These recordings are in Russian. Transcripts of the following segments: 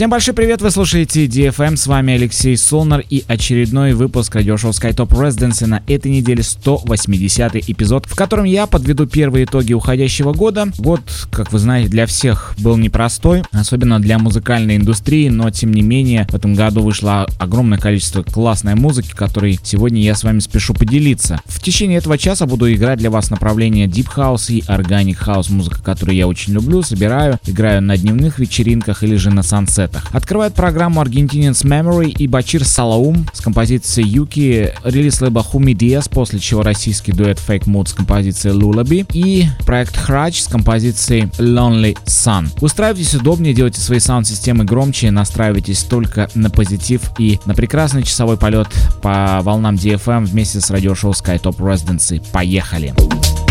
Всем большой привет, вы слушаете DFM, с вами Алексей Солнер и очередной выпуск радиошоу SkyTop Residency на этой неделе 180 эпизод, в котором я подведу первые итоги уходящего года. Год, как вы знаете, для всех был непростой, особенно для музыкальной индустрии, но тем не менее в этом году вышло огромное количество классной музыки, которой сегодня я с вами спешу поделиться. В течение этого часа буду играть для вас направление Deep House и Organic House, музыка, которую я очень люблю, собираю, играю на дневных вечеринках или же на Sunset сетах. Открывает программу Argentinians Memory и Бачир Салаум с композицией Юки, релиз лейба Хуми Диас, после чего российский дуэт Fake Mood с композицией Lullaby и проект Храч с композицией Lonely Sun. Устраивайтесь удобнее, делайте свои саунд-системы громче, настраивайтесь только на позитив и на прекрасный часовой полет по волнам DFM вместе с радиошоу SkyTop Residency. Поехали! Поехали!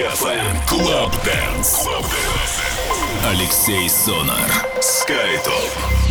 EFM Club Dance. Club Dance. Алексей Сонар. Skytop.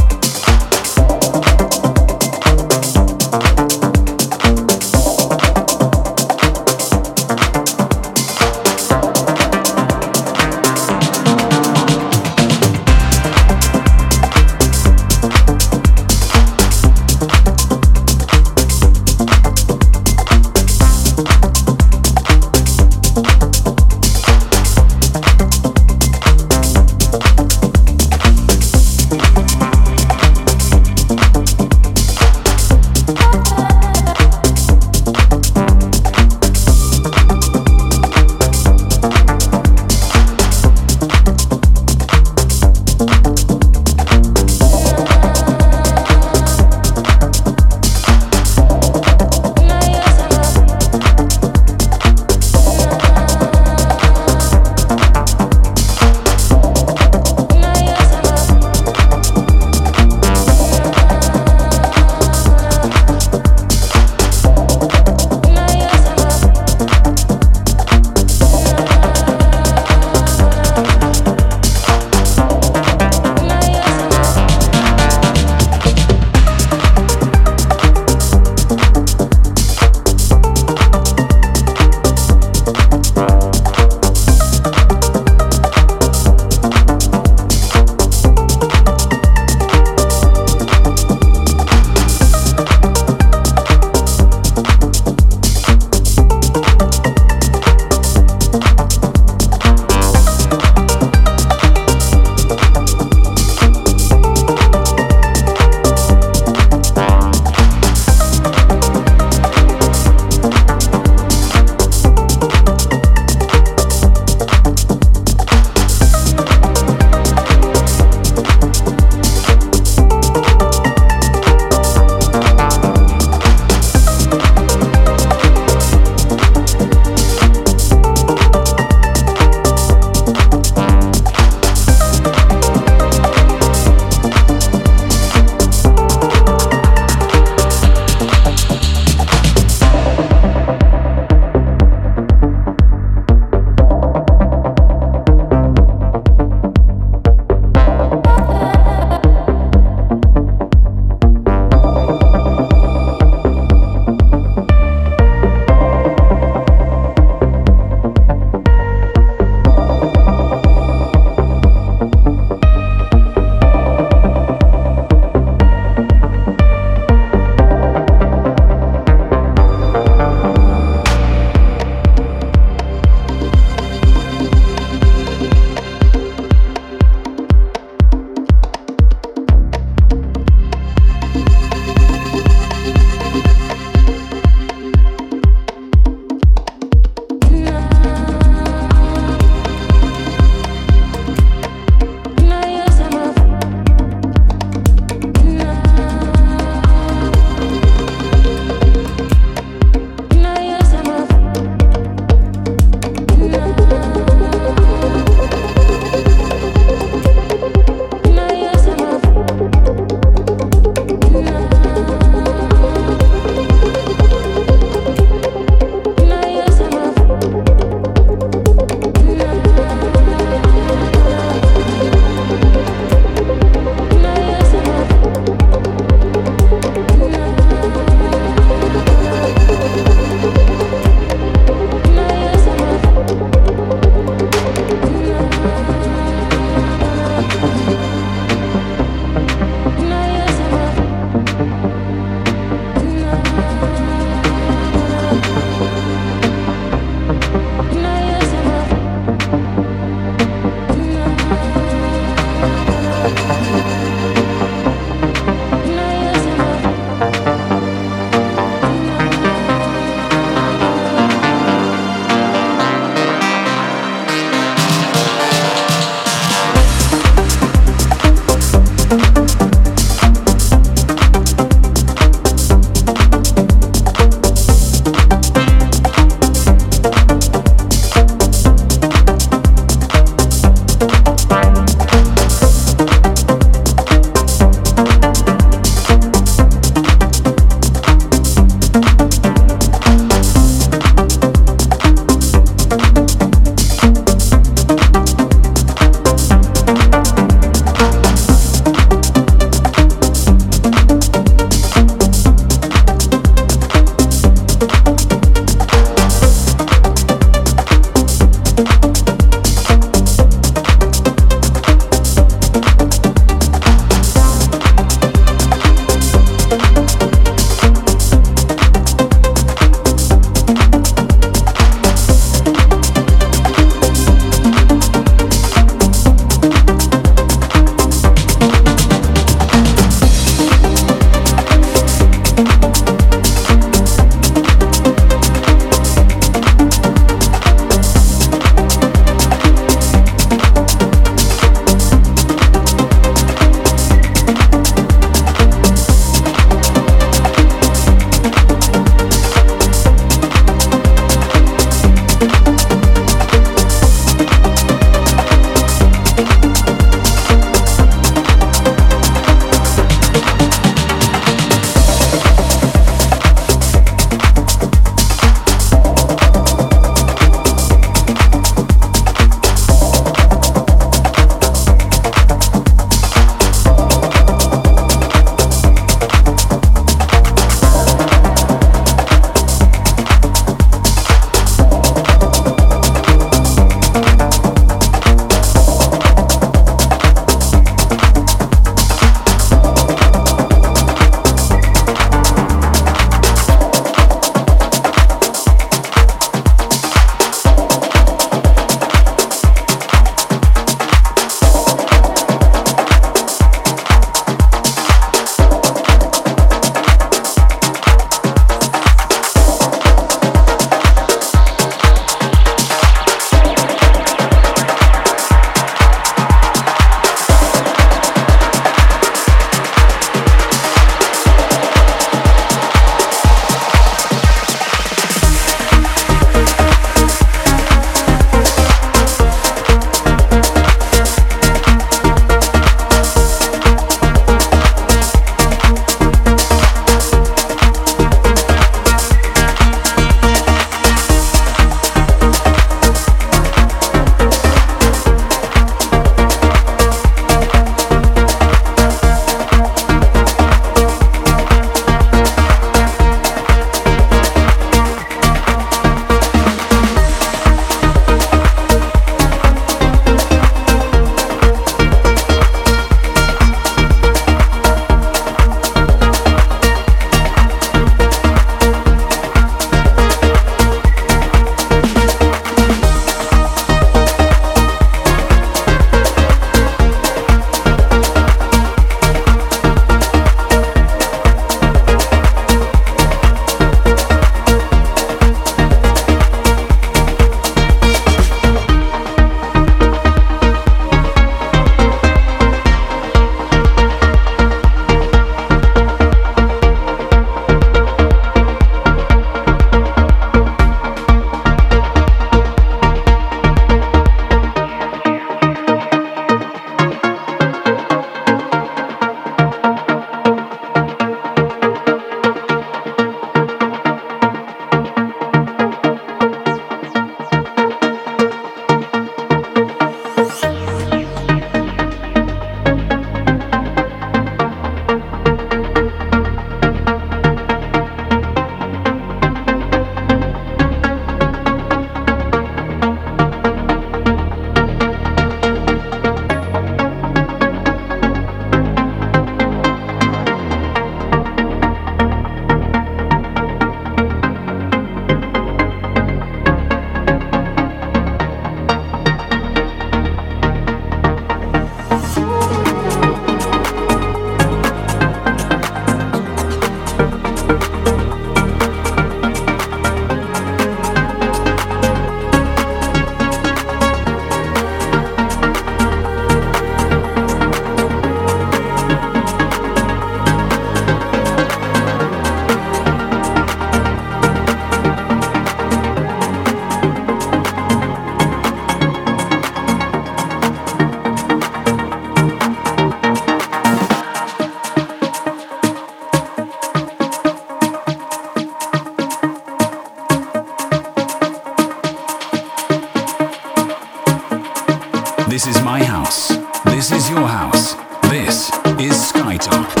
This is my house. This is your house. This is Skytop.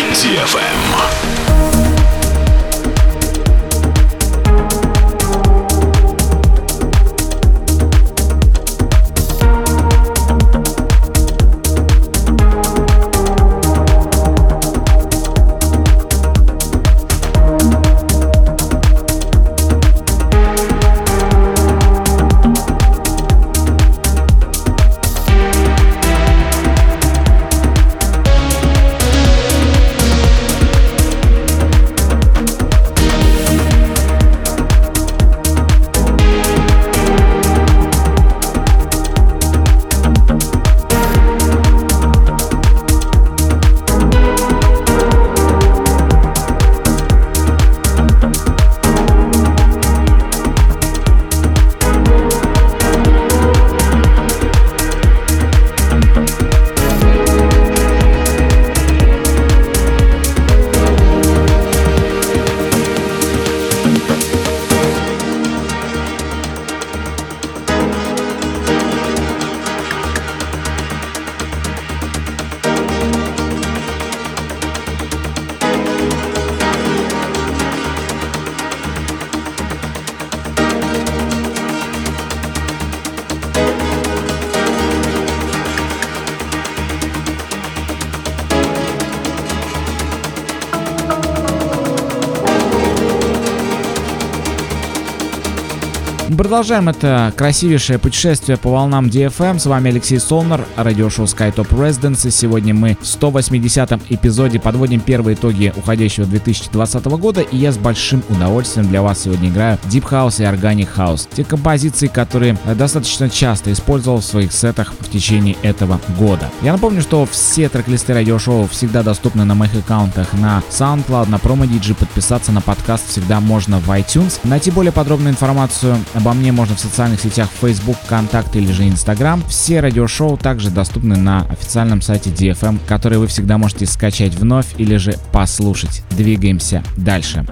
Active FM. Продолжаем это красивейшее путешествие по волнам DFM. С вами Алексей Солнер, радиошоу SkyTop Residence. Сегодня мы в 180-м эпизоде подводим первые итоги уходящего 2020 года, и я с большим удовольствием для вас сегодня играю Deep House и Organic House. Те композиции, которые достаточно часто использовал в своих сетах в течение этого года. Я напомню, что все трек-листы радиошоу всегда доступны на моих аккаунтах на SoundCloud, на PromoDigi. Подписаться на подкаст всегда можно в iTunes. Найти более подробную информацию обо мне можно в социальных сетях Facebook, ВКонтакте или же Instagram. Все радиошоу также доступны на официальном сайте DFM, который вы всегда можете скачать вновь или же послушать. Двигаемся дальше.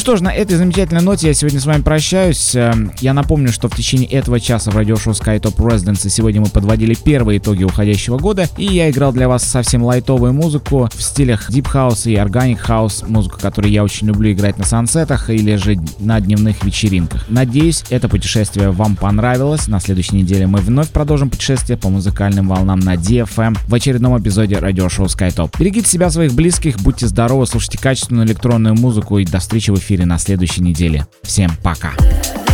Что ж, на этой замечательной ноте я сегодня с вами прощаюсь. Эм, я напомню, что в течение этого часа в радиошоу SkyTop Residency сегодня мы подводили первые итоги уходящего года, и я играл для вас совсем лайтовую музыку в стилях Deep House и Organic House, музыку, которую я очень люблю играть на сансетах или же на дневных вечеринках. Надеюсь, это путешествие вам понравилось. На следующей неделе мы вновь продолжим путешествие по музыкальным волнам на DFM в очередном эпизоде радиошоу SkyTop. Берегите себя, своих близких, будьте здоровы, слушайте качественную электронную музыку и до встречи в эфире эфире на следующей неделе. Всем пока! we're